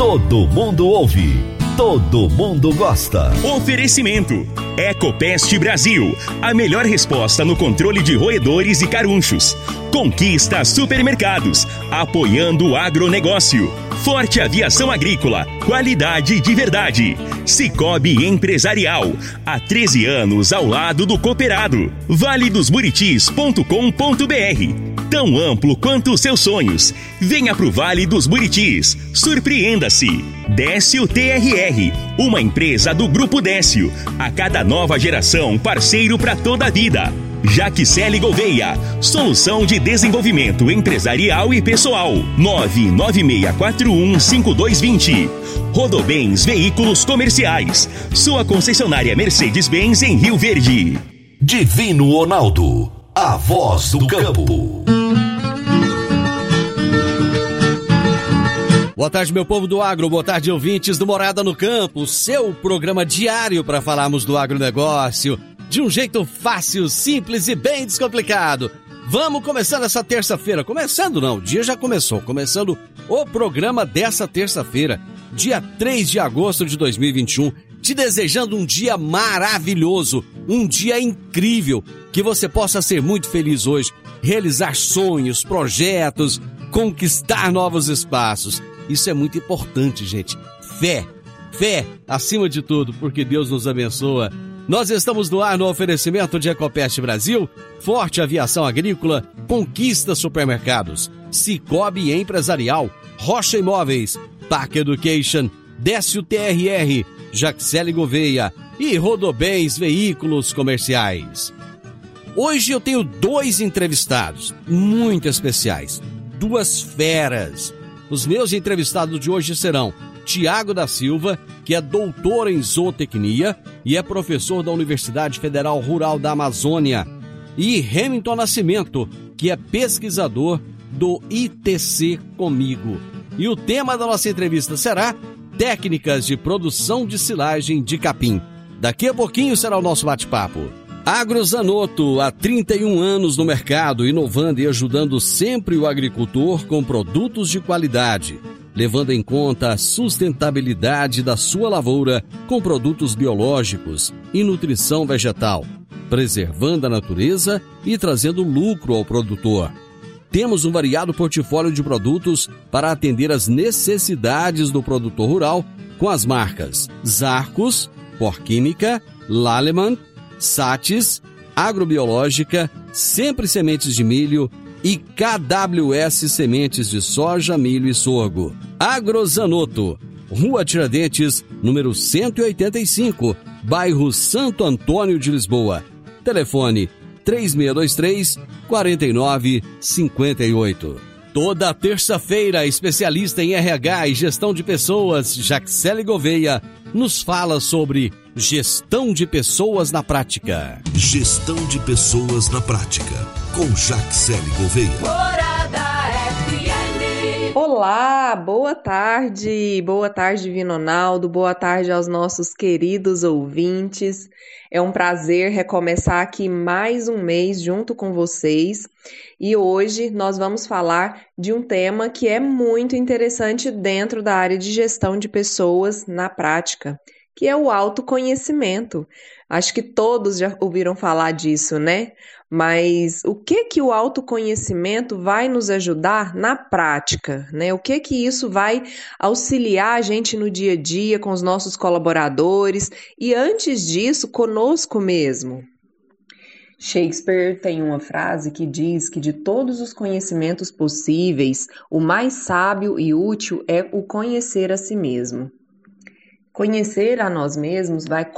Todo mundo ouve. Todo mundo gosta. Oferecimento. Ecopest Brasil. A melhor resposta no controle de roedores e carunchos. Conquista Supermercados. Apoiando o agronegócio. Forte Aviação Agrícola. Qualidade de verdade. Cicobi Empresarial. Há 13 anos ao lado do cooperado. valedosburitis.com.br Tão amplo quanto os seus sonhos. Venha pro Vale dos Buritis. Surpreenda-se. Décio TRR, uma empresa do Grupo Décio. A cada nova geração, parceiro para toda a vida. Jaquicele Gouveia, solução de desenvolvimento empresarial e pessoal. 996415220. Rodobens Veículos Comerciais. Sua concessionária Mercedes-Benz em Rio Verde. Divino Ronaldo. A voz do campo. Boa tarde, meu povo do agro. Boa tarde, ouvintes do Morada no Campo. Seu programa diário para falarmos do agronegócio de um jeito fácil, simples e bem descomplicado. Vamos começando essa terça-feira. Começando não, o dia já começou. Começando o programa dessa terça-feira, dia 3 de agosto de 2021. Te desejando um dia maravilhoso, um dia incrível, que você possa ser muito feliz hoje, realizar sonhos, projetos, conquistar novos espaços. Isso é muito importante, gente. Fé. Fé acima de tudo, porque Deus nos abençoa. Nós estamos no ar no oferecimento de Ecopest Brasil, Forte Aviação Agrícola, Conquista Supermercados, Cicobi Empresarial, Rocha Imóveis, Park Education, Décio TRR, Jaxele Gouveia e Rodobens Veículos Comerciais. Hoje eu tenho dois entrevistados muito especiais, duas feras os meus entrevistados de hoje serão Tiago da Silva, que é doutor em zootecnia e é professor da Universidade Federal Rural da Amazônia, e Hamilton Nascimento, que é pesquisador do ITC Comigo. E o tema da nossa entrevista será Técnicas de Produção de Silagem de Capim. Daqui a pouquinho será o nosso bate-papo. Agrozanoto, há 31 anos no mercado, inovando e ajudando sempre o agricultor com produtos de qualidade, levando em conta a sustentabilidade da sua lavoura com produtos biológicos e nutrição vegetal, preservando a natureza e trazendo lucro ao produtor. Temos um variado portfólio de produtos para atender às necessidades do produtor rural com as marcas Zarcos, Porquímica, Laleman, Sates, Agrobiológica, Sempre Sementes de Milho e KWS Sementes de Soja, Milho e Sorgo. Agrozanoto, Rua Tiradentes, número 185, bairro Santo Antônio de Lisboa. Telefone 3623 4958. Toda terça-feira, especialista em RH e gestão de pessoas, Jaxele Gouveia, nos fala sobre gestão de pessoas na prática. Gestão de pessoas na prática, com Jaxele Gouveia. Olá, boa tarde, boa tarde, Vinonaldo, boa tarde aos nossos queridos ouvintes. É um prazer recomeçar aqui mais um mês junto com vocês. E hoje nós vamos falar de um tema que é muito interessante dentro da área de gestão de pessoas na prática, que é o autoconhecimento. Acho que todos já ouviram falar disso, né? Mas o que que o autoconhecimento vai nos ajudar na prática, né? O que que isso vai auxiliar a gente no dia a dia com os nossos colaboradores e antes disso conosco mesmo? Shakespeare tem uma frase que diz que de todos os conhecimentos possíveis, o mais sábio e útil é o conhecer a si mesmo. Conhecer a nós mesmos vai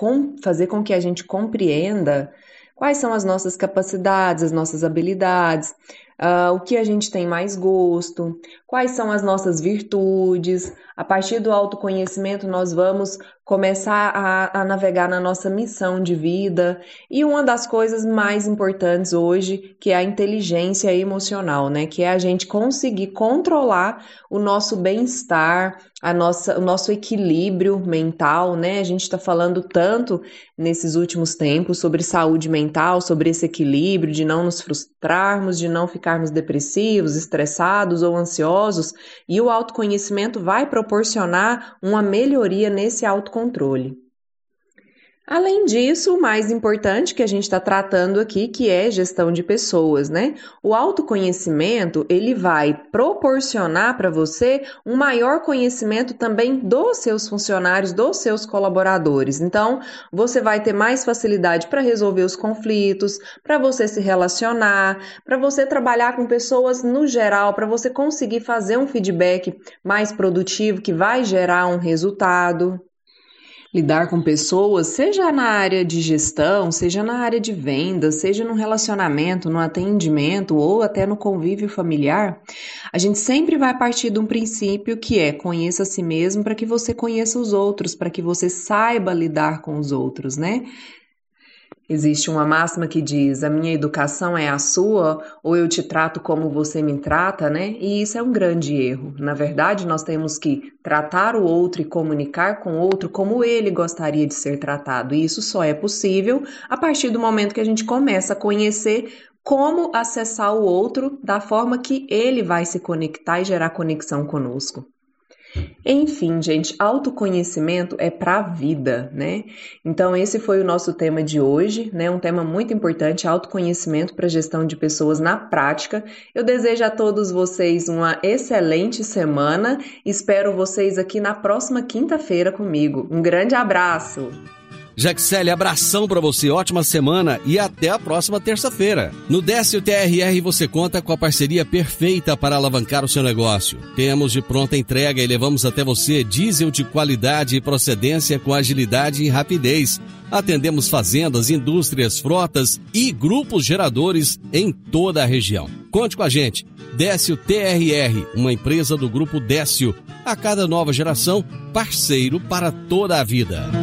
fazer com que a gente compreenda quais são as nossas capacidades, as nossas habilidades, uh, o que a gente tem mais gosto, quais são as nossas virtudes. A partir do autoconhecimento, nós vamos começar a, a, navegar na nossa missão de vida. E uma das coisas mais importantes hoje, que é a inteligência emocional, né? Que é a gente conseguir controlar o nosso bem-estar, a nossa, o nosso equilíbrio mental, né? A gente está falando tanto nesses últimos tempos sobre saúde mental, sobre esse equilíbrio, de não nos frustrarmos, de não ficarmos depressivos, estressados ou ansiosos, e o autoconhecimento vai proporcionar uma melhoria nesse autocontrole. Além disso, o mais importante que a gente está tratando aqui, que é gestão de pessoas, né? O autoconhecimento, ele vai proporcionar para você um maior conhecimento também dos seus funcionários, dos seus colaboradores. Então, você vai ter mais facilidade para resolver os conflitos, para você se relacionar, para você trabalhar com pessoas no geral, para você conseguir fazer um feedback mais produtivo que vai gerar um resultado lidar com pessoas, seja na área de gestão, seja na área de vendas, seja no relacionamento, no atendimento ou até no convívio familiar, a gente sempre vai partir de um princípio que é conheça a si mesmo para que você conheça os outros, para que você saiba lidar com os outros, né? Existe uma máxima que diz: a minha educação é a sua, ou eu te trato como você me trata, né? E isso é um grande erro. Na verdade, nós temos que tratar o outro e comunicar com o outro como ele gostaria de ser tratado. E isso só é possível a partir do momento que a gente começa a conhecer como acessar o outro da forma que ele vai se conectar e gerar conexão conosco. Enfim, gente, autoconhecimento é para a vida, né? Então, esse foi o nosso tema de hoje, né? Um tema muito importante, autoconhecimento para gestão de pessoas na prática. Eu desejo a todos vocês uma excelente semana. Espero vocês aqui na próxima quinta-feira comigo. Um grande abraço! Jaxele, abração para você, ótima semana e até a próxima terça-feira. No Décio TRR você conta com a parceria perfeita para alavancar o seu negócio. Temos de pronta entrega e levamos até você diesel de qualidade e procedência com agilidade e rapidez. Atendemos fazendas, indústrias, frotas e grupos geradores em toda a região. Conte com a gente. Décio TRR, uma empresa do grupo Décio. A cada nova geração, parceiro para toda a vida.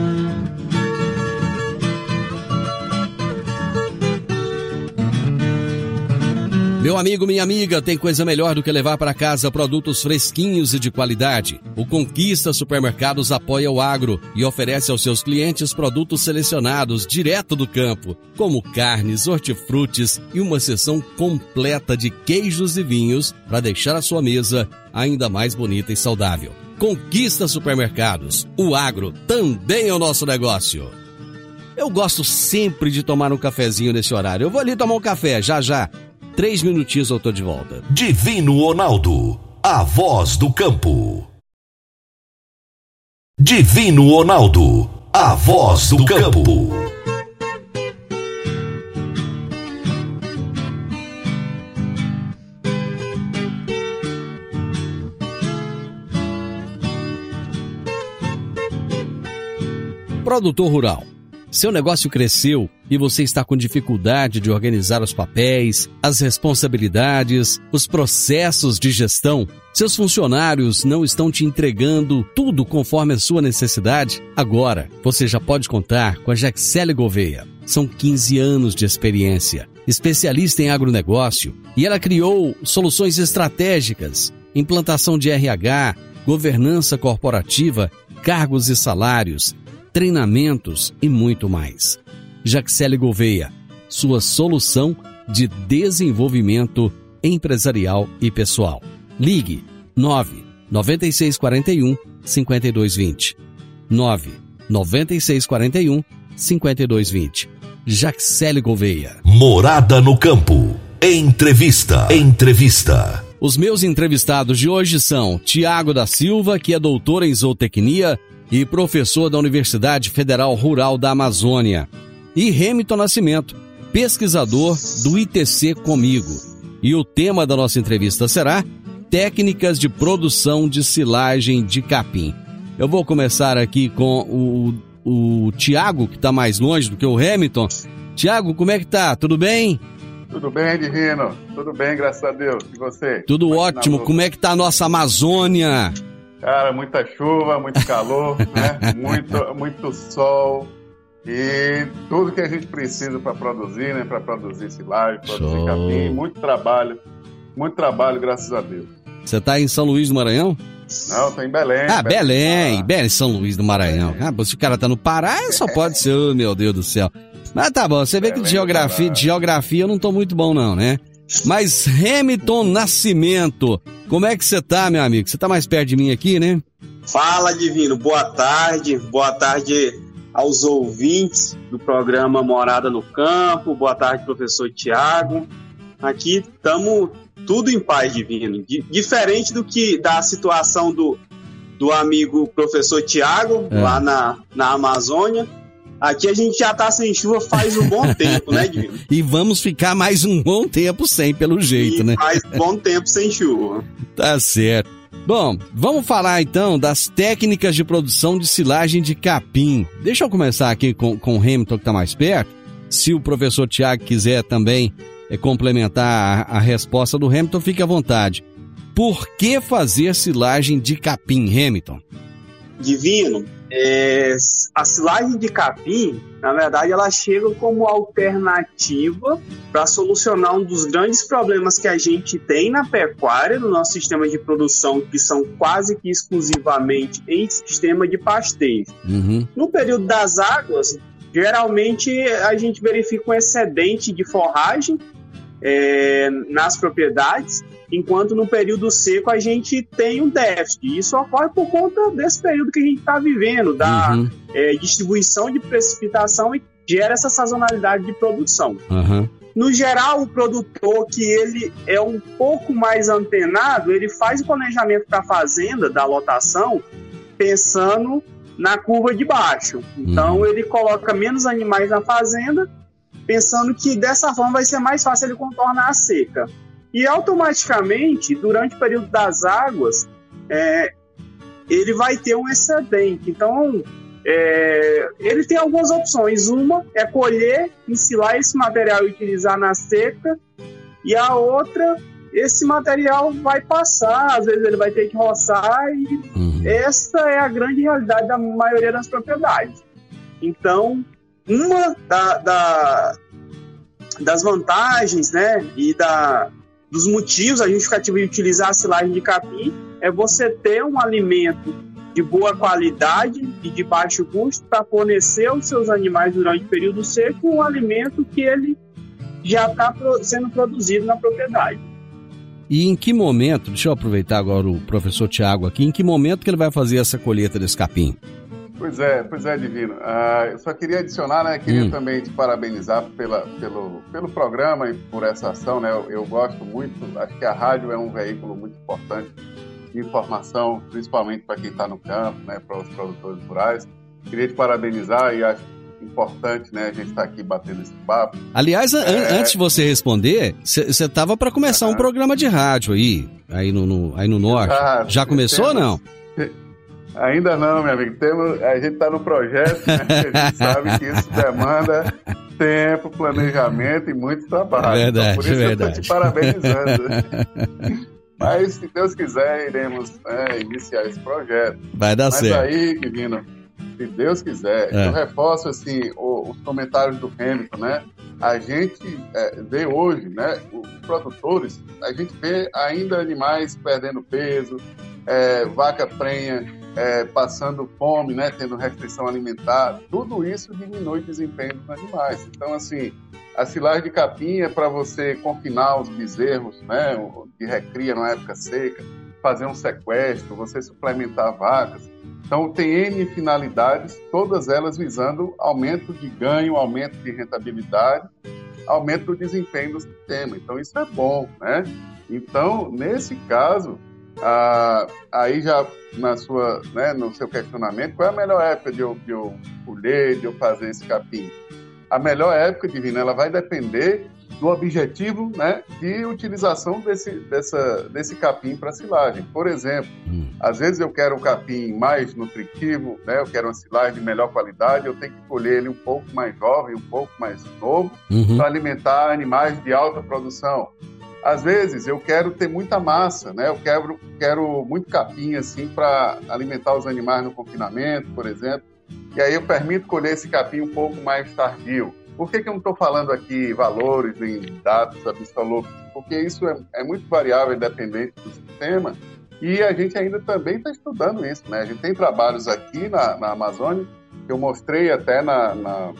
Meu amigo, minha amiga, tem coisa melhor do que levar para casa produtos fresquinhos e de qualidade. O Conquista Supermercados apoia o agro e oferece aos seus clientes produtos selecionados direto do campo, como carnes, hortifrutis e uma seção completa de queijos e vinhos para deixar a sua mesa ainda mais bonita e saudável. Conquista Supermercados. O agro também é o nosso negócio. Eu gosto sempre de tomar um cafezinho nesse horário. Eu vou ali tomar um café, já já. Três minutinhos eu tô de volta. Divino Ronaldo, a voz do campo. Divino Ronaldo, a voz do campo. Produtor Rural seu negócio cresceu e você está com dificuldade de organizar os papéis, as responsabilidades, os processos de gestão? Seus funcionários não estão te entregando tudo conforme a sua necessidade? Agora, você já pode contar com a Jaxele Gouveia. São 15 anos de experiência, especialista em agronegócio, e ela criou soluções estratégicas, implantação de RH, governança corporativa, cargos e salários, treinamentos e muito mais. Jaxele Gouveia, sua solução de desenvolvimento empresarial e pessoal. Ligue 9 9641 5220. 9 9641 5220. Jaxele Gouveia. Morada no campo. Entrevista. Entrevista. Os meus entrevistados de hoje são Tiago da Silva, que é doutor em zootecnia e professor da Universidade Federal Rural da Amazônia, e Remington Nascimento, pesquisador do ITC Comigo. E o tema da nossa entrevista será Técnicas de Produção de Silagem de Capim. Eu vou começar aqui com o, o Tiago, que está mais longe do que o Hamilton. Tiago, como é que tá? Tudo bem? Tudo bem, Divino? Tudo bem, graças a Deus. E você? Tudo é que ótimo. tá Como é que tá a nossa Amazônia? Cara, muita chuva, muito calor, né? Muito, muito sol. E tudo que a gente precisa para produzir, né? Para produzir silagem, produzir Show. capim. Muito trabalho. Muito trabalho, graças a Deus. Você tá em São Luís do Maranhão? Não, tô em Belém. Ah, Belém, Ah, Belém, São Luís do Maranhão. Ah, se o cara tá no Pará, só pode ser, oh, meu Deus do céu. Mas tá bom, você vê que de Belém geografia, de geografia eu não tô muito bom não, né? Mas Hamilton Nascimento, como é que você tá, meu amigo? Você tá mais perto de mim aqui, né? Fala, Divino. Boa tarde. Boa tarde aos ouvintes do programa Morada no Campo. Boa tarde, professor Tiago. Aqui estamos tudo em paz, Divino. Di- diferente do que da situação do, do amigo professor Tiago, É. lá na, na Amazônia. Aqui a gente já tá sem chuva faz um bom tempo, né, Divino? E vamos ficar mais um bom tempo sem, pelo jeito, e né? faz bom tempo sem chuva. Tá certo. Bom, vamos falar então das técnicas de produção de silagem de capim. Deixa eu começar aqui com, com o Hamilton, que está mais perto. Se o professor Tiago quiser também eh, complementar a, a resposta do Hamilton, fique à vontade. Por que fazer silagem de capim, Hamilton? Divino, é, a silagem de capim, na verdade, ela chega como alternativa para solucionar um dos grandes problemas que a gente tem na pecuária, no nosso sistema de produção, que são quase que exclusivamente em sistema de pasteio. Uhum, No período das águas, geralmente a gente verifica um excedente de forragem é, nas propriedades, enquanto no período seco a gente tem um déficit. Isso ocorre por conta desse período que a gente está vivendo, da uhum, é, distribuição de precipitação e gera essa sazonalidade de produção. aham, No geral, o produtor que ele é um pouco mais antenado, ele faz o planejamento para a fazenda, da lotação, pensando na curva de baixo. Então, Uhum. ele coloca menos animais na fazenda, pensando que dessa forma vai ser mais fácil ele contornar a seca. E automaticamente, durante o período das águas, é, ele vai ter um excedente. Então, é, ele tem algumas opções. Uma é colher, ensilar esse material e utilizar na seca, e a outra, esse material vai passar, às vezes ele vai ter que roçar, e uhum. essa é a grande realidade da maioria das propriedades. Então, uma da- da- das vantagens né, e da, dos motivos a justificativa de utilizar a silagem de capim é você ter um alimento de boa qualidade e de baixo custo para fornecer aos seus animais durante o período seco um alimento que ele já está sendo produzido na propriedade. E em que momento, deixa eu aproveitar agora o professor Tiago aqui, em que momento que ele vai fazer essa colheita desse capim? Pois é, pois é, Divino. Ah, eu só queria adicionar, né? Queria Hum. também te parabenizar pela, pelo, pelo programa e por essa ação, né? Eu, eu gosto muito, acho que a rádio é um veículo muito importante de informação, principalmente para quem está no campo, né? Para os produtores rurais. Queria te parabenizar e acho importante, né? A gente estar aqui batendo esse papo. Aliás, an- É. antes de você responder, você tava para começar um Aham. programa de rádio aí, aí no, no- aí no norte. Ah, Já começou ou não? Ainda não, meu amigo. Temos, a gente está no projeto, né? a gente sabe que isso demanda tempo, planejamento e muito trabalho. Verdade, então, por isso verdade. eu estou te parabenizando. Mas, se Deus quiser, iremos né, iniciar esse projeto. Vai dar Mas certo. aí, Divino, se Deus quiser, É. eu reforço assim, o- os comentários do Hamilton, né? A gente é, vê hoje, né? Os produtores, a gente vê ainda animais perdendo peso, é, vaca prenha é, passando fome, né? Tendo restrição alimentar. Tudo isso diminui o desempenho dos animais. Então, assim, a silagem de capim é para você confinar os bezerros, né? De recria na época seca, fazer um sequestro, você suplementar vacas. Então, tem N finalidades, todas elas visando aumento de ganho, aumento de rentabilidade, aumento do desempenho do sistema. Então, isso é bom, né? Então, nesse caso, ah, aí já na sua, né, no seu questionamento, qual é a melhor época de eu, de eu colher, de eu fazer esse capim? A melhor época, Divina, ela vai depender do objetivo né, de utilização desse, dessa, desse capim para silagem. Por exemplo, Hum. às vezes eu quero um capim mais nutritivo, né, eu quero uma silagem de melhor qualidade, eu tenho que colher ele um pouco mais jovem, um pouco mais novo, Uhum. para alimentar animais de alta produção. Às vezes eu quero ter muita massa, né? Eu quero, quero muito capim assim para alimentar os animais no confinamento, por exemplo. E aí eu permito colher esse capim um pouco mais tardio. Por que, que eu não estou falando aqui valores nem dados absolutos? Porque isso é, é muito variável e dependente do sistema. E a gente ainda também está estudando isso, né? A gente tem trabalhos aqui na, na Amazônia que eu mostrei até na, na,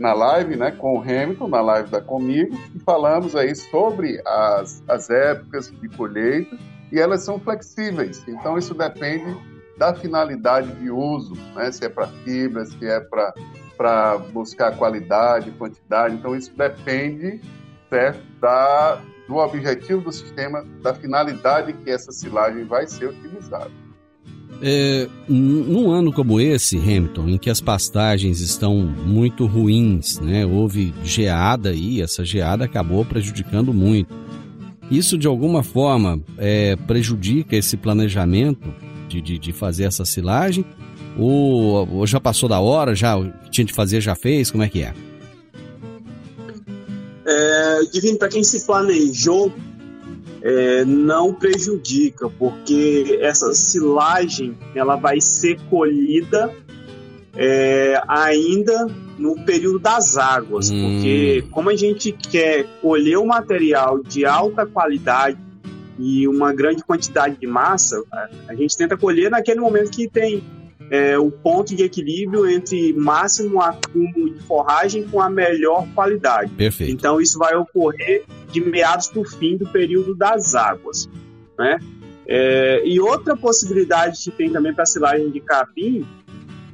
na live, né, com o Hamilton, na live da Comigo, e falamos aí sobre as, as épocas de colheita e elas são flexíveis. Então isso depende da finalidade de uso, né? Se é para fibra, se é para para buscar qualidade, quantidade. Então isso depende certo, da do objetivo do sistema, da finalidade que essa silagem vai ser utilizada. É, num ano como esse, Hamilton, em que as pastagens estão muito ruins, né? Houve geada e essa geada acabou prejudicando muito. Isso de alguma forma é, prejudica esse planejamento de, de, de fazer essa silagem? Ou, ou já passou da hora, já tinha de fazer já fez? Como é que é? É, Divino, para quem se planejou, é, não prejudica, porque essa silagem ela vai ser colhida é, ainda no período das águas, Hum. porque como a gente quer colher o material de alta qualidade e uma grande quantidade de massa, a gente tenta colher naquele momento que tem é, o ponto de equilíbrio entre máximo acúmulo de forragem com a melhor qualidade. Perfeito. Então isso vai ocorrer de meados para o fim do período das águas, né? É, e outra possibilidade que tem também para silagem de capim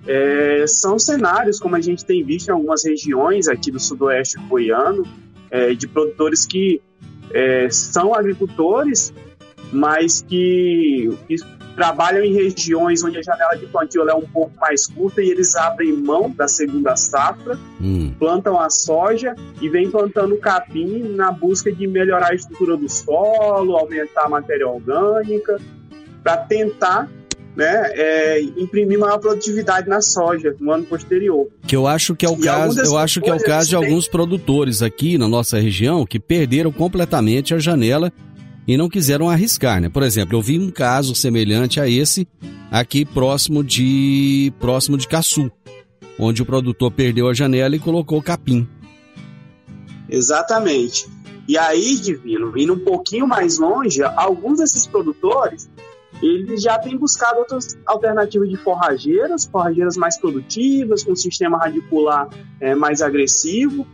é, são cenários como a gente tem visto em algumas regiões aqui do sudoeste goiano, é, de produtores que é, são agricultores, mas que, que trabalham em regiões onde a janela de plantio é um pouco mais curta e eles abrem mão da segunda safra Hum, plantam a soja e vem plantando capim na busca de melhorar a estrutura do solo, aumentar a matéria orgânica, para tentar né, é, imprimir maior produtividade na soja no ano posterior. que eu acho que é o E caso, eu acho que é o caso de alguns produtores aqui na nossa região que perderam completamente a janela e não quiseram arriscar, né? Por exemplo, eu vi um caso semelhante a esse aqui próximo de próximo de Caçu, onde o produtor perdeu a janela e colocou capim. Exatamente. E aí, Divino, indo um pouquinho mais longe, alguns desses produtores eles já têm buscado outras alternativas de forrageiras, forrageiras mais produtivas, com sistema radicular é, mais agressivo.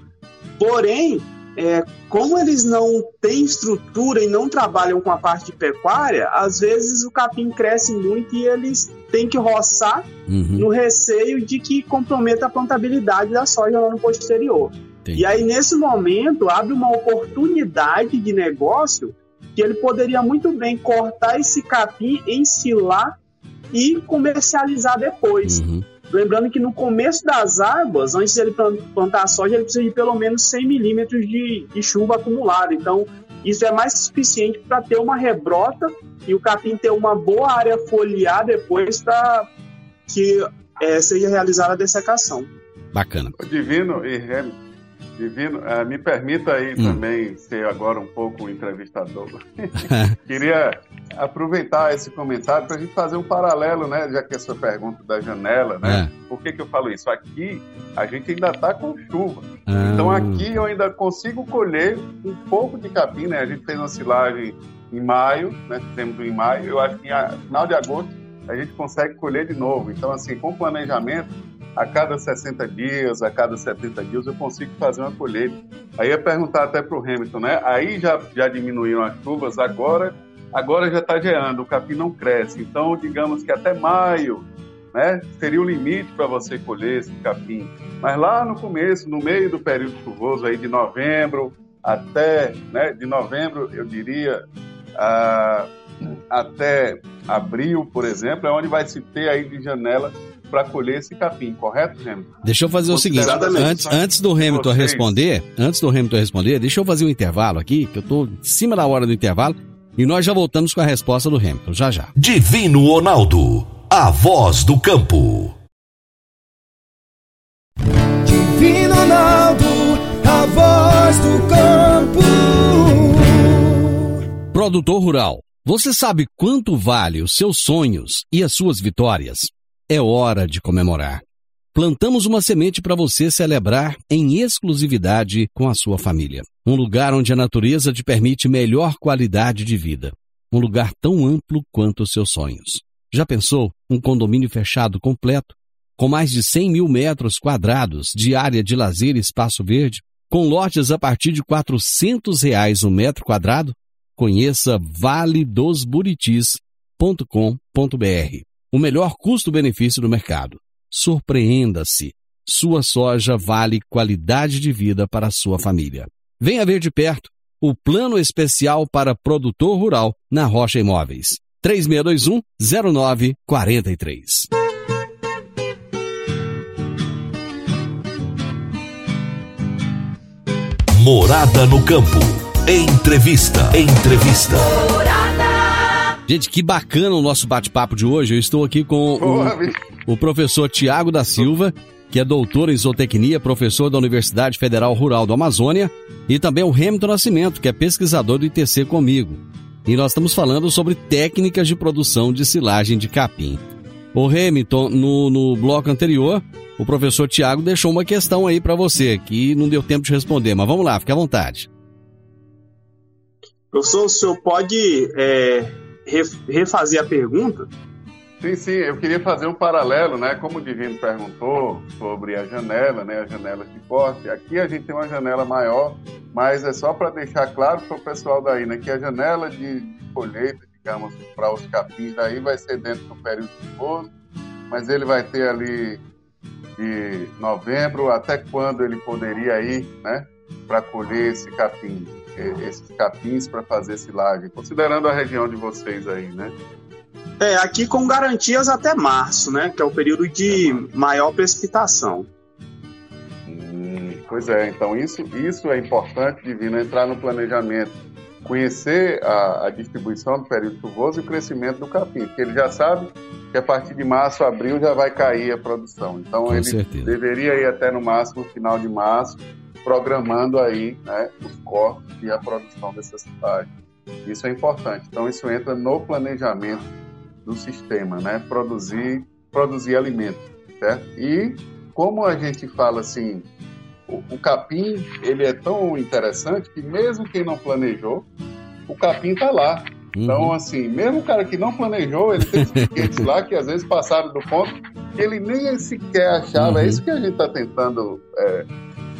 Porém, é, como eles não têm estrutura e não trabalham com a parte de pecuária, às vezes o capim cresce muito e eles têm que roçar Uhum, no receio de que comprometa a plantabilidade da soja no ano posterior. entendi. E aí, nesse momento, abre uma oportunidade de negócio que ele poderia muito bem cortar esse capim, ensilar e comercializar depois. Uhum, Lembrando que no começo das águas, antes de ele plan- plantar a soja, ele precisa de pelo menos 100 milímetros de, de chuva acumulada. Então, isso é mais que suficiente para ter uma rebrota e o capim ter uma boa área foliar depois para que eh, seja realizada a dessecação. Bacana. Divino e Divino, eh, me permita aí Hum. também ser agora um pouco entrevistador. Queria aproveitar esse comentário para a gente fazer um paralelo, né? Já que essa pergunta da janela, né? Por que, que eu falo isso? Aqui a gente ainda está com chuva. Ah, Então aqui eu ainda consigo colher um pouco de capim, né? A gente fez uma silagem em maio, né? Fizemos em maio. Eu acho que no final de agosto a gente consegue colher de novo. Então, assim, com planejamento, a cada 60 dias, a cada 70 dias eu consigo fazer uma colheita. Aí ia perguntar até para o Hamilton, né? Aí já, já diminuíram as chuvas, agora, agora já está geando, o capim não cresce. Então, digamos que até maio, né? Seria o limite para você colher esse capim. Mas lá no começo, no meio do período chuvoso aí de novembro até, né? De novembro, eu diria, ah, até abril, por exemplo, é onde vai se ter aí de janela para colher esse capim, correto, Hamilton? Deixa eu fazer o seguinte, antes, antes do Hamilton Vocês. responder, antes do Hamilton responder, deixa eu fazer um intervalo aqui, que eu tô em cima da hora do intervalo, e nós já voltamos com a resposta do Hamilton, já já. Divino Ronaldo, a voz do campo. Divino Ronaldo, a voz do campo. Produtor Rural, você sabe quanto vale os seus sonhos e as suas vitórias? É hora de comemorar. Plantamos uma semente para você celebrar em exclusividade com a sua família. Um lugar onde a natureza te permite melhor qualidade de vida. Um lugar tão amplo quanto os seus sonhos. Já pensou um condomínio fechado completo, com mais de 100 mil metros quadrados de área de lazer e espaço verde, com lotes a partir de 400 reais o metro quadrado? Conheça valedosburitis.com.br. O melhor custo-benefício do mercado. Surpreenda-se. Sua soja vale qualidade de vida para sua família. Venha ver de perto o plano especial para produtor rural na Rocha Imóveis. 3621-0943. Morada no campo. Entrevista. Entrevista. Gente, que bacana o nosso bate-papo de hoje. Eu estou aqui com o, o professor Tiago da Silva, que é doutor em zootecnia, professor da Universidade Federal Rural do Amazônia, e também o Hamilton Nascimento, que é pesquisador do ITC comigo. E nós estamos falando sobre técnicas de produção de silagem de capim. O Hamilton, no, no bloco anterior, o professor Tiago deixou uma questão aí para você, que não deu tempo de responder, mas vamos lá, fique à vontade. Professor, o senhor pode é, refazer a pergunta? Sim, sim, eu queria fazer um paralelo, né? Como o Divino perguntou sobre a janela, né? A janela de corte. Aqui a gente tem uma janela maior, mas é só para deixar claro para o pessoal daí, né? Que a janela de, de colheita, digamos, para os capins daí vai ser dentro do período chuvoso, mas ele vai ter ali de novembro até quando ele poderia ir, né? Para colher esse capim, esses capins para fazer silagem, considerando a região de vocês aí, né? É, aqui com garantias até março, né? Que é o período de maior precipitação. Hum, pois é, então isso, isso é importante, Divino, entrar no planejamento, conhecer a, a distribuição do período chuvoso e o crescimento do capim, porque ele já sabe que a partir de março, abril já vai cair a produção. Então Com ele certeza. deveria ir até no máximo final de março, programando aí né, os cortes e a produção dessa cidade. Isso é importante. Então isso entra no planejamento do sistema, né? Produzir, produzir alimento, certo? E como a gente fala assim, o, o capim ele é tão interessante que mesmo quem não planejou, o capim tá lá. Então, Uhum. assim, mesmo o cara que não planejou, ele tem piquetes lá que às vezes passaram do ponto que ele nem sequer achava. Uhum. É isso que a gente está tentando é,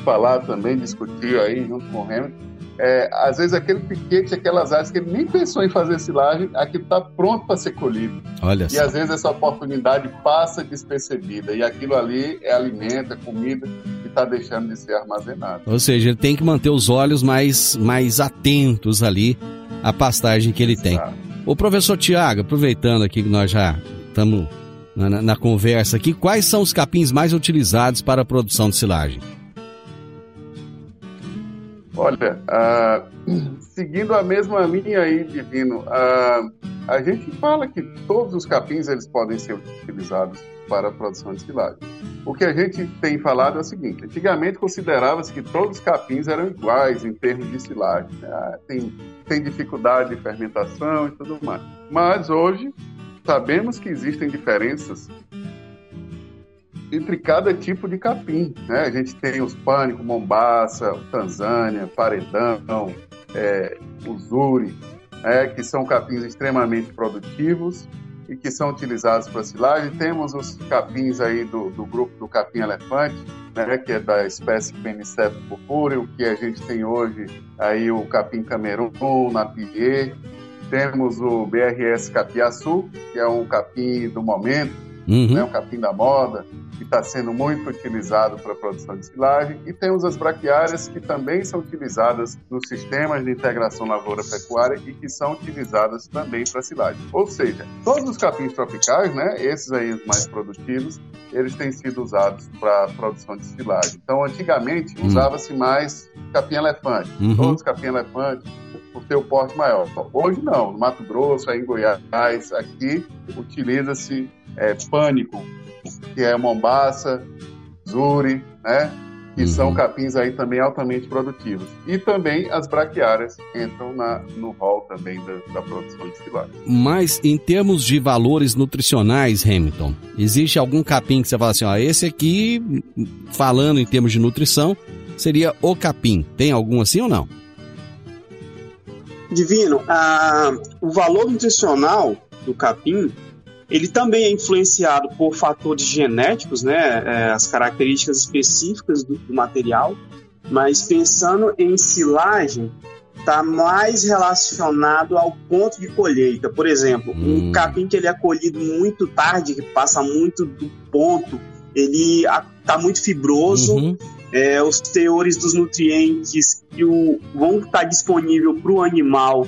falar também, discutir aí junto com o Hamilton. É, às vezes aquele piquete, aquelas áreas que ele nem pensou em fazer silagem, aquilo está pronto para ser colhido. Olha E só. às vezes essa oportunidade passa despercebida. E aquilo ali é alimento, é comida que está deixando de ser armazenado. Ou seja, ele tem que manter os olhos mais, mais atentos ali à pastagem que ele tem. O professor Tiago, aproveitando aqui que nós já estamos na, na- na conversa aqui, quais são os capins mais utilizados para a produção de silagem? Olha, ah, seguindo a mesma linha aí, Divino, ah, a gente fala que todos os capins eles podem ser utilizados para a produção de silagem. O que a gente tem falado é o seguinte: antigamente considerava-se que todos os capins eram iguais em termos de silagem. né? Ah, tem, tem dificuldade de fermentação e tudo mais. Mas hoje sabemos que existem diferenças entre cada tipo de capim. Né? A gente tem os pânico, mombaça, Tanzânia, paredão, é, usuri, né? que são capins extremamente produtivos e que são utilizados para silagem. Temos os capins aí do, do grupo do capim elefante, né? que é da espécie Penicepo purpúreo, que a gente tem hoje aí o capim camerun, napier. Temos o BRS capiaçu, que é um capim do momento, Uhum. né, o capim da moda, que está sendo muito utilizado para a produção de silagem, e temos as braquiárias, que também são utilizadas nos sistemas de integração lavoura-pecuária e que são utilizadas também para silagem. Ou seja, todos os capins tropicais, né, esses aí os mais produtivos, eles têm sido usados para produção de silagem. Então, antigamente, Hum. usava-se mais capim-elefante, Uhum. todos capim-elefante, por ter o porte maior. Hoje não, no Mato Grosso, aí em Goiás, aqui utiliza-se é, pânico, que é mombaça, zuri, né? Que Uhum. são capins aí também altamente produtivos. E também as braquiárias entram na, no rol também da, da produção de silagem. Mas em termos de valores nutricionais, Hamilton, existe algum capim que você fala assim, ó, esse aqui, falando em termos de nutrição, seria o capim. Tem algum assim ou não? Divino, ah, o valor nutricional do capim, ele também é influenciado por fatores genéticos, né, é, as características específicas do, do material, mas pensando em silagem, está mais relacionado ao ponto de colheita. Por exemplo, Hum. um capim que ele é colhido muito tarde, que passa muito do ponto, ele está muito fibroso, Uhum. é, os teores dos nutrientes que o, vão estar disponível para o animal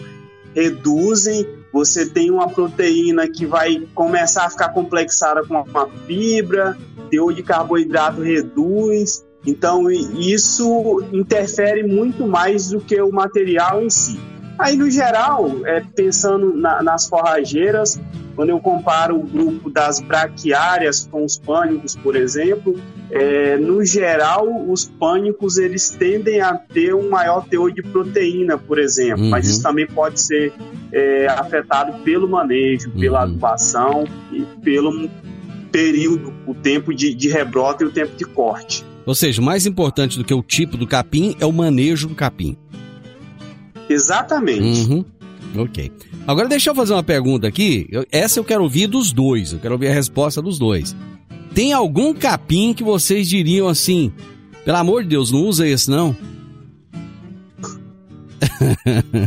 reduzem. Você tem uma proteína que vai começar a ficar complexada com uma fibra, teor de carboidrato reduz. Então, isso interfere muito mais do que o material em si. Aí, no geral, é, pensando na- nas forrageiras, quando eu comparo o grupo das braquiárias com os pânicos, por exemplo, é, no geral, os pânicos eles tendem a ter um maior teor de proteína, por exemplo, Uhum. mas isso também pode ser é, afetado pelo manejo, pela Uhum. adubação e pelo período, o tempo de, de rebrota e o tempo de corte. Ou seja, mais importante do que o tipo do capim é o manejo do capim. Exatamente. Uhum. Ok. Agora deixa eu fazer uma pergunta aqui. Eu- essa eu quero ouvir dos dois. Eu quero ouvir a resposta dos dois. Tem algum capim que vocês diriam assim? Pelo amor de Deus, não usa esse não?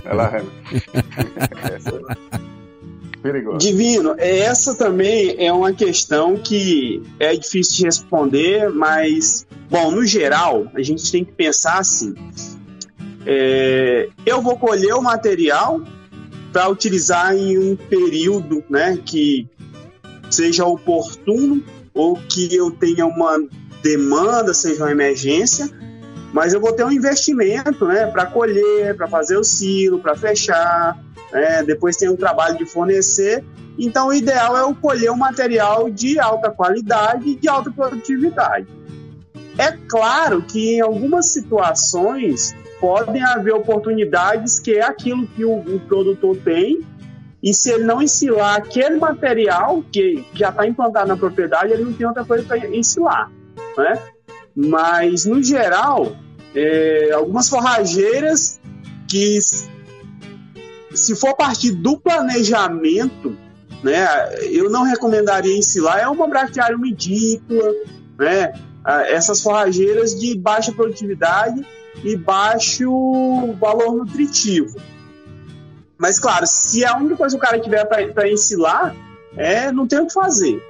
Ela Essa é perigosa. Divino, essa também é uma questão que é difícil de responder, mas, bom, no geral, a gente tem que pensar assim: é, eu vou colher o material para utilizar em um período né, que seja oportuno ou que eu tenha uma demanda, seja uma emergência, mas eu vou ter um investimento né, para colher, para fazer o silo, para fechar, né, depois tem um trabalho de fornecer. Então, o ideal é eu colher um material de alta qualidade e de alta produtividade. É claro que em algumas situações podem haver oportunidades que é aquilo que o, o produtor tem, e se ele não ensilar aquele material que, já está implantado na propriedade, ele não tem outra coisa para ensilar. Né? Mas, no geral, é, algumas forrageiras que, se for partir do planejamento, né, eu não recomendaria ensilar, é uma braquiária medícula, né, ah, essas forrageiras de baixa produtividade e baixo valor nutritivo. Mas, claro, se a única coisa que o cara tiver para ensilar, é, não tem o que fazer.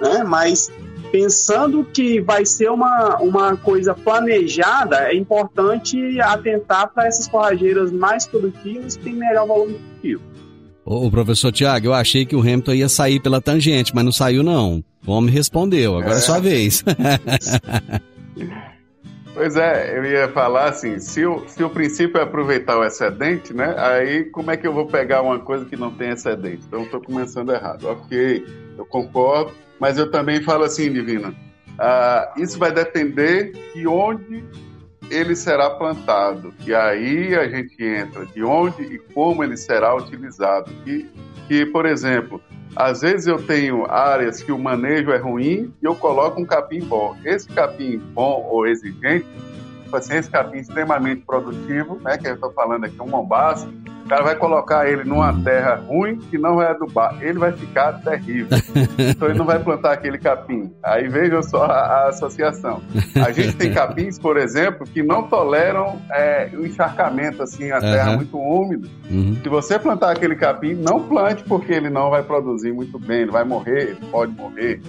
Né? Mas pensando que vai ser uma, uma coisa planejada, é importante atentar para essas forrageiras mais produtivas que têm melhor valor nutritivo. Ô, professor Tiago, eu achei que o Hamilton ia sair pela tangente, mas não saiu não. O homem respondeu, agora é, É. sua vez. Pois é, eu ia falar assim, se o, se o princípio é aproveitar o excedente, né? Aí como é que eu vou pegar uma coisa que não tem excedente? Então estou começando errado. Ok, eu concordo, mas eu também falo assim, Divina, ah, isso vai depender de onde ele será plantado. E aí a gente entra de onde e como ele será utilizado. Que, que por exemplo, às vezes eu tenho áreas que o manejo é ruim e eu coloco um capim bom. Esse capim bom ou exigente, tipo assim, esse capim extremamente produtivo, né, que eu estou falando aqui, um mombaço, O cara vai colocar ele numa terra ruim que não vai adubar. Ele vai ficar terrível. então ele não vai plantar aquele capim. Aí vejam só a, a associação. A gente tem capins, por exemplo, que não toleram é, o encharcamento, assim, a terra Aham. muito úmida. Uhum. Se você plantar aquele capim, não plante porque ele não vai produzir muito bem, ele vai morrer, ele pode morrer.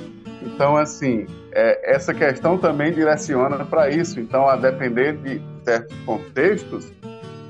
Então, assim, é, essa questão também direciona para isso. Então, a depender de certos contextos,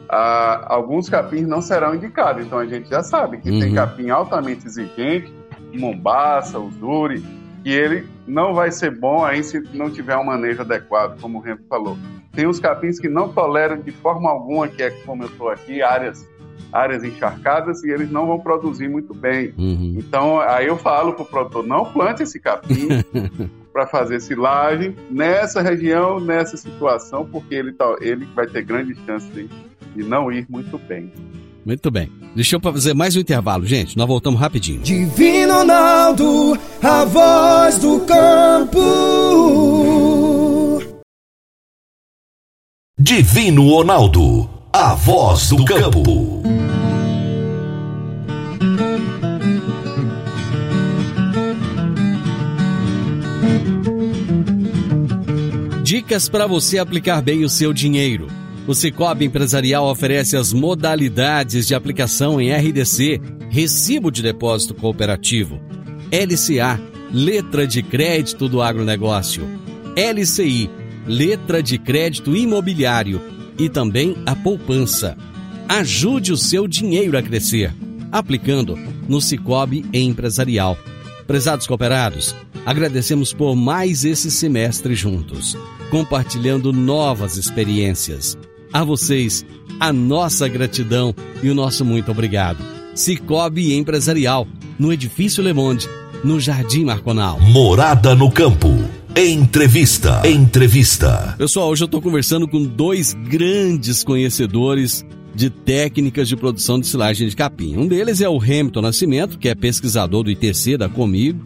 ah, alguns capins não serão indicados. Então, a gente já sabe que tem Uhum. capim altamente exigente, mombaça, usuri, que ele não vai ser bom aí se não tiver um manejo adequado, como o Remo falou. Tem os capins que não toleram de forma alguma, que é como eu estou aqui, áreas áreas encharcadas e eles não vão produzir muito bem. Uhum. Então, aí eu falo pro produtor, não plante esse capim para fazer silagem nessa região, nessa situação, porque ele, tá, ele vai ter grandes chances de, de não ir muito bem. Muito bem. Deixa eu fazer mais um intervalo, gente. Nós voltamos rapidinho. Divino Ronaldo, a voz do campo. Divino Ronaldo, a voz do campo. Dicas para você aplicar bem o seu dinheiro. O Cicobi Empresarial oferece as modalidades de aplicação em RDC, Recibo de Depósito Cooperativo, LCA, Letra de Crédito do Agronegócio, LCI, Letra de Crédito Imobiliário e também a poupança. Ajude o seu dinheiro a crescer, aplicando no Cicobi Empresarial. Prezados cooperados, agradecemos por mais esse semestre juntos, compartilhando novas experiências. A vocês, a nossa gratidão e o nosso muito obrigado. Cicobi Empresarial, no Edifício Le Monde, no Jardim Marconal. Morada no campo. Entrevista. Entrevista. Pessoal, hoje eu estou conversando com dois grandes conhecedores de técnicas de produção de silagem de capim. Um deles é o Hamilton Nascimento, que é pesquisador do ITC da Comigo,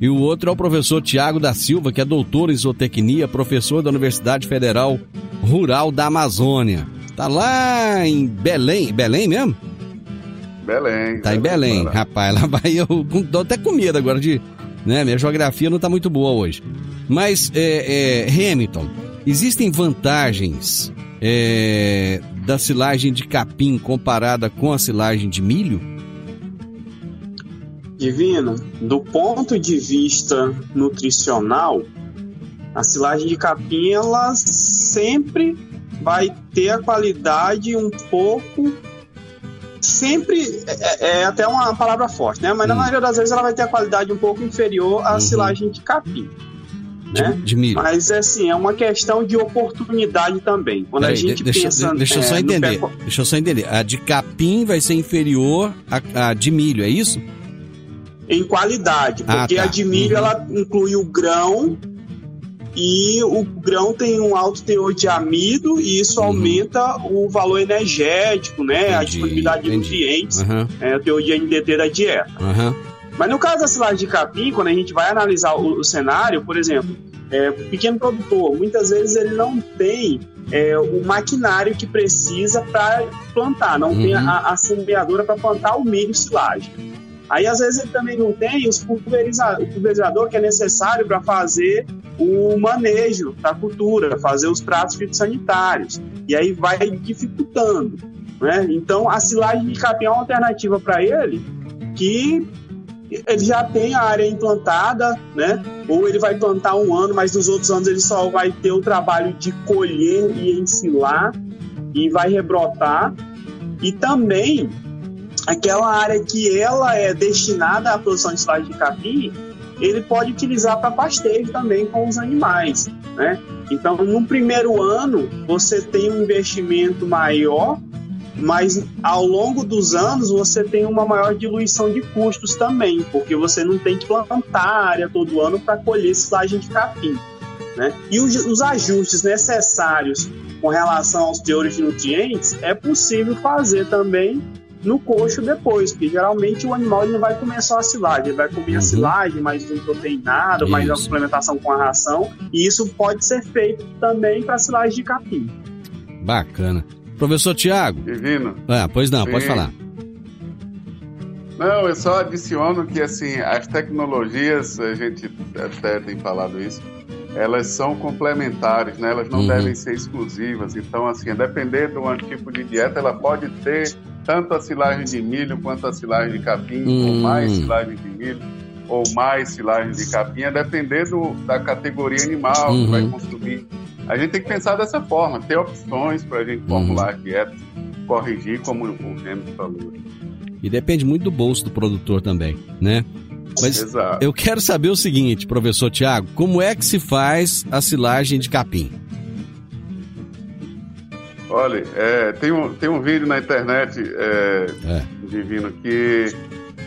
e o outro é o professor Tiago da Silva, que é doutor em zootecnia, professor da Universidade Federal Rural da Amazônia. Tá lá em Belém, Belém mesmo? Belém. Tá em Belém, rapaz. Lá vai eu tô até com medo agora de. Né, minha geografia não tá muito boa hoje. Mas, é, é, Hamilton, existem vantagens é, da silagem de capim comparada com a silagem de milho? Divino, do ponto de vista nutricional, a silagem de capim ela sempre vai ter a qualidade um pouco sempre é, é até uma palavra forte, né? Mas na Hum. maioria das vezes ela vai ter a qualidade um pouco inferior à Uhum. silagem de capim, né? De, de milho. Mas assim, é uma questão de oportunidade também. Quando a Peraí, gente de- deixa, pensa de- deixa eu só é, entender. pecu- Deixa eu só entender. A de capim vai ser inferior à, à de milho, é isso? Em qualidade, Ah, porque tá. a de milho Uhum. ela inclui o grão e o grão tem um alto teor de amido e isso Uhum. aumenta o valor energético, né, a Entendi, disponibilidade de entendi. nutrientes, Aham, é, o teor de NDT da dieta. aham. Mas no caso da silagem de capim, quando a gente vai analisar o, o cenário, por exemplo, é, o pequeno produtor, muitas vezes ele não tem é, o maquinário que precisa para plantar, não tem Uhum. a, a semeadora para plantar o milho silagem. Aí às vezes ele também não tem os pulveriza- o pulverizador que é necessário para fazer o manejo da cultura, fazer os pratos fitossanitários. E aí vai dificultando. Né? Então a silagem de capim é uma alternativa para ele que ele já tem a área implantada, né? Ou ele vai plantar um ano, mas nos outros anos ele só vai ter o trabalho de colher e ensilar e vai rebrotar. E também aquela área que ela é destinada à produção de silagem de capim, ele pode utilizar para pastejo também com os animais, né? Então, no primeiro ano, você tem um investimento maior, mas ao longo dos anos você tem uma maior diluição de custos também, porque você não tem que plantar a área todo ano para colher silagem de capim. Né? E os, os ajustes necessários com relação aos teores de nutrientes é possível fazer também no coxo depois, porque geralmente o animal ele não vai comer só a silagem, ele vai comer Uhum. a silagem, mais um proteinado, mais a Isso. suplementação com a ração, e isso pode ser feito também para silagem de capim. Bacana. Professor Tiago. Divino. É, pois não, Sim. pode falar. Não, eu só adiciono que assim, as tecnologias, a gente até tem falado isso, elas são complementares, né? Elas não Uhum. devem ser exclusivas. Então, assim, a depender do tipo de dieta, ela pode ter tanto a silagem de milho quanto a silagem de capim, ou Hum. mais silagem de milho, ou mais silagem de capim, a depender do, da categoria animal que Uhum. vai consumir. A gente tem que pensar dessa forma, ter opções para a gente formular Uhum. a dieta, corrigir, como o Renan falou. E depende muito do bolso do produtor também, né? Mas Exato. eu quero saber o seguinte, professor Tiago, como é que se faz a silagem de capim? Olha, é, tem, um, tem um vídeo na internet, é, É. Divino, que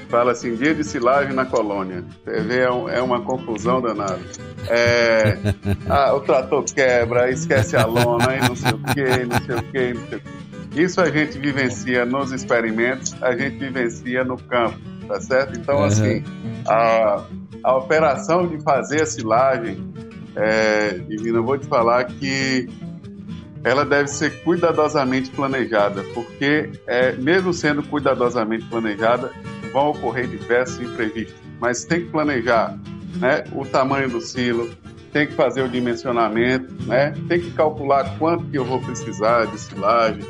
fala assim, dia de silagem na colônia. Você vê, é, um- é uma confusão danada. É, ah, o trator quebra, esquece a lona, não sei o quê, não sei o quê, não sei o quê. Isso a gente vivencia nos experimentos, a gente vivencia no campo, tá certo? Então, Uhum. assim, a, a operação de fazer a silagem, é, Divino, eu vou te falar que ela deve ser cuidadosamente planejada, porque é, mesmo sendo cuidadosamente planejada, vão ocorrer diversos imprevistos, mas tem que planejar né, o tamanho do silo, tem que fazer o dimensionamento, né, tem que calcular quanto que eu vou precisar de silagem,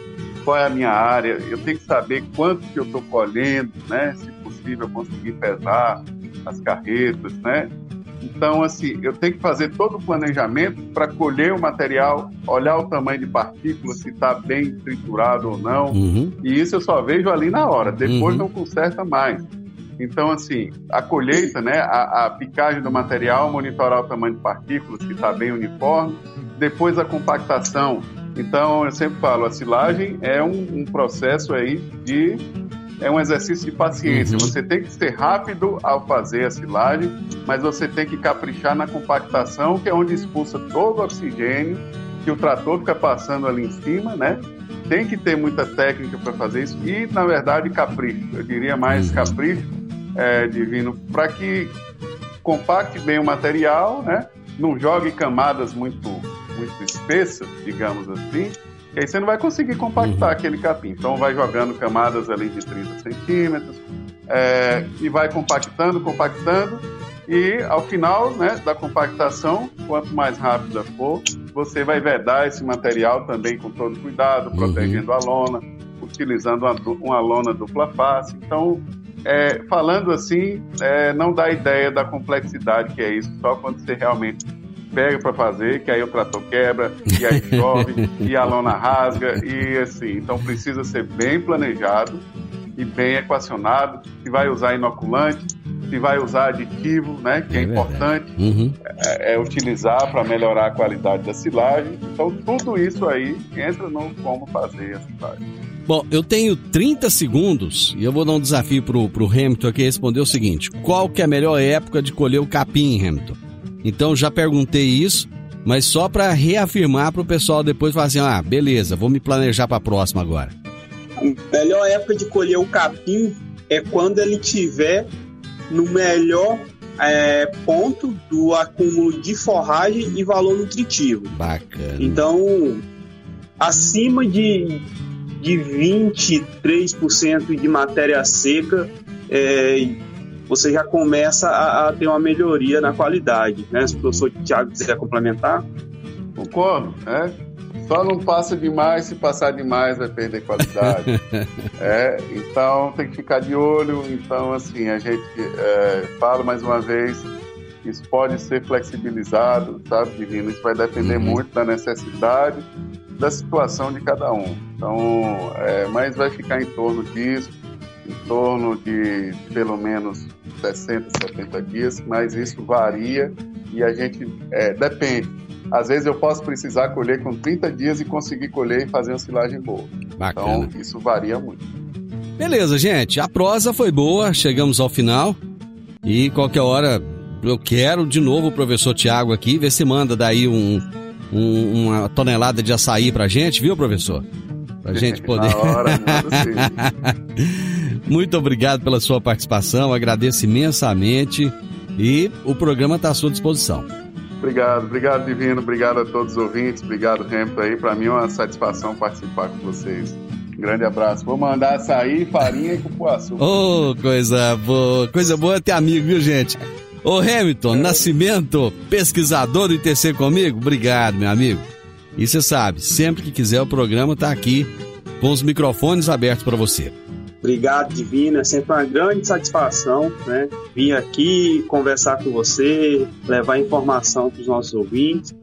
qual é a minha área, eu tenho que saber quanto que eu estou colhendo, né, se possível conseguir pesar as carretas, né, então, assim, eu tenho que fazer todo o planejamento para colher o material, olhar o tamanho de partículas, se está bem triturado ou não. Uhum. E isso eu só vejo ali na hora, depois Uhum. não conserta mais. Então, assim, a colheita, né, a, a picagem do material, monitorar o tamanho de partículas, que está bem uniforme. Depois a compactação. Então, eu sempre falo, a silagem é um, um processo aí de é um exercício de paciência. Uhum. Você tem que ser rápido ao fazer a silagem, mas você tem que caprichar na compactação, que é onde expulsa todo o oxigênio que o trator fica passando ali em cima, né? Tem que ter muita técnica para fazer isso e, na verdade, capricho. Eu diria mais Uhum. capricho é, divino para que compacte bem o material, né? Não jogue camadas muito muito espessas, digamos assim, e aí você não vai conseguir compactar Uhum. aquele capim. Então vai jogando camadas ali de 30 centímetros é, e vai compactando, compactando. E ao final né, da compactação, quanto mais rápida for, você vai vedar esse material também com todo cuidado, protegendo a lona, utilizando uma, uma lona dupla face. Então, é, falando assim, é, não dá ideia da complexidade que é isso, só quando você realmente pega para fazer, que aí o trator quebra, e aí chove, e a lona rasga, e assim. Então precisa ser bem planejado e bem equacionado. Se vai usar inoculante, se vai usar aditivo, né, que é, É importante Uhum. é, é utilizar para melhorar a qualidade da silagem. Então tudo isso aí entra no como fazer a silagem. Bom, eu tenho 30 segundos e eu vou dar um desafio pro, pro Hamilton aqui responder o seguinte: qual que é a melhor época de colher o capim, Hamilton? Então já perguntei isso, mas só para reafirmar pro pessoal depois falar assim: ah, beleza, vou me planejar para a próxima agora. A melhor época de colher o capim é quando ele tiver no melhor é, ponto do acúmulo de forragem e valor nutritivo. Bacana. Então, acima de, de 23% de matéria seca, é, você já começa a, a ter uma melhoria na qualidade. Né? Se o professor Tiago quiser complementar. Concordo, né? Só não passa demais, se passar demais vai perder qualidade. é, então tem que ficar de olho. Então, assim, a gente é, fala mais uma vez, isso pode ser flexibilizado, sabe, Divino? Isso vai depender Uhum. muito da necessidade, da situação de cada um. Então, é, mas vai ficar em torno disso, em torno de pelo menos 60, 70 dias, mas isso varia e a gente é, depende. Às vezes eu posso precisar colher com 30 dias e conseguir colher e fazer uma silagem boa. Bacana. Então, isso varia muito. Beleza, gente. A prosa foi boa, chegamos ao final. E qualquer hora eu quero de novo o professor Tiago aqui, ver se manda daí um, um- uma tonelada de açaí pra gente, viu, professor? Pra gente poder. Na hora, manda sim. Muito obrigado pela sua participação, agradeço imensamente e o programa está à sua disposição. Obrigado, obrigado, Divino. Obrigado a todos os ouvintes. Obrigado, Hamilton aí. Para mim é uma satisfação participar com vocês. Um grande abraço. Vou mandar açaí, farinha e cupuaçu. Ô, oh, coisa boa. Coisa boa é ter amigo, viu, gente? Ô, Hamilton, é. Nascimento, pesquisador do ITC comigo? Obrigado, meu amigo. E você sabe, sempre que quiser o programa tá aqui com os microfones abertos para você. Obrigado, Divina. É sempre uma grande satisfação né? vir aqui conversar com você, levar informação para os nossos ouvintes.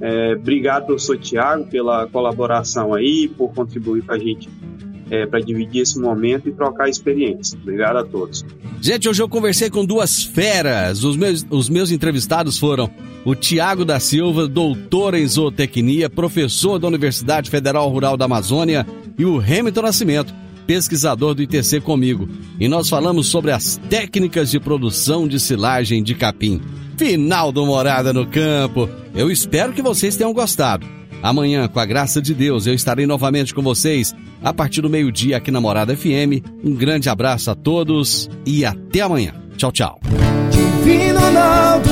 É, obrigado, professor Tiago, pela colaboração aí, por contribuir com a gente é, para dividir esse momento e trocar experiência. Obrigado a todos. Gente, hoje eu conversei com duas feras. Os meus, os meus entrevistados foram o Tiago da Silva, doutor em zootecnia, professor da Universidade Federal Rural da Amazônia, e o Hamilton Nascimento, pesquisador do ITC comigo. E nós falamos sobre as técnicas de produção de silagem de capim. Final do Morada no Campo. Eu espero que vocês tenham gostado. Amanhã, com a graça de Deus, eu estarei novamente com vocês a partir do meio-dia aqui na Morada FM. Um grande abraço a todos e até amanhã. Tchau, tchau. Divino Ronaldo,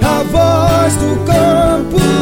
a voz do campo.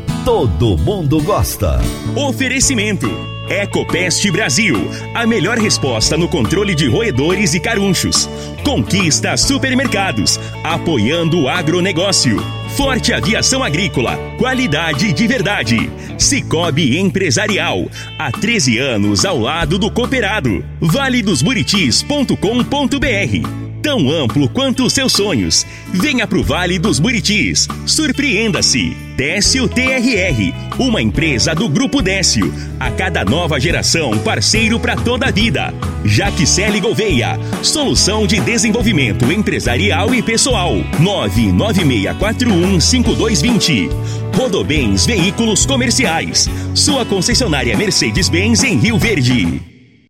Todo mundo gosta. Oferecimento. Ecopest Brasil, a melhor resposta no controle de roedores e carunchos. Conquista supermercados, apoiando o agronegócio. Forte Aviação Agrícola, qualidade de verdade. Cicobi Empresarial, há 13 anos ao lado do cooperado. valedosburitis.com.br tão amplo quanto os seus sonhos. Venha pro Vale dos Buritis. Surpreenda-se. Décio TRR, uma empresa do Grupo Décio. A cada nova geração, parceiro para toda a vida. Jaquicele Gouveia, solução de desenvolvimento empresarial e pessoal. 996415220. Rodobens Veículos Comerciais. Sua concessionária Mercedes-Benz em Rio Verde.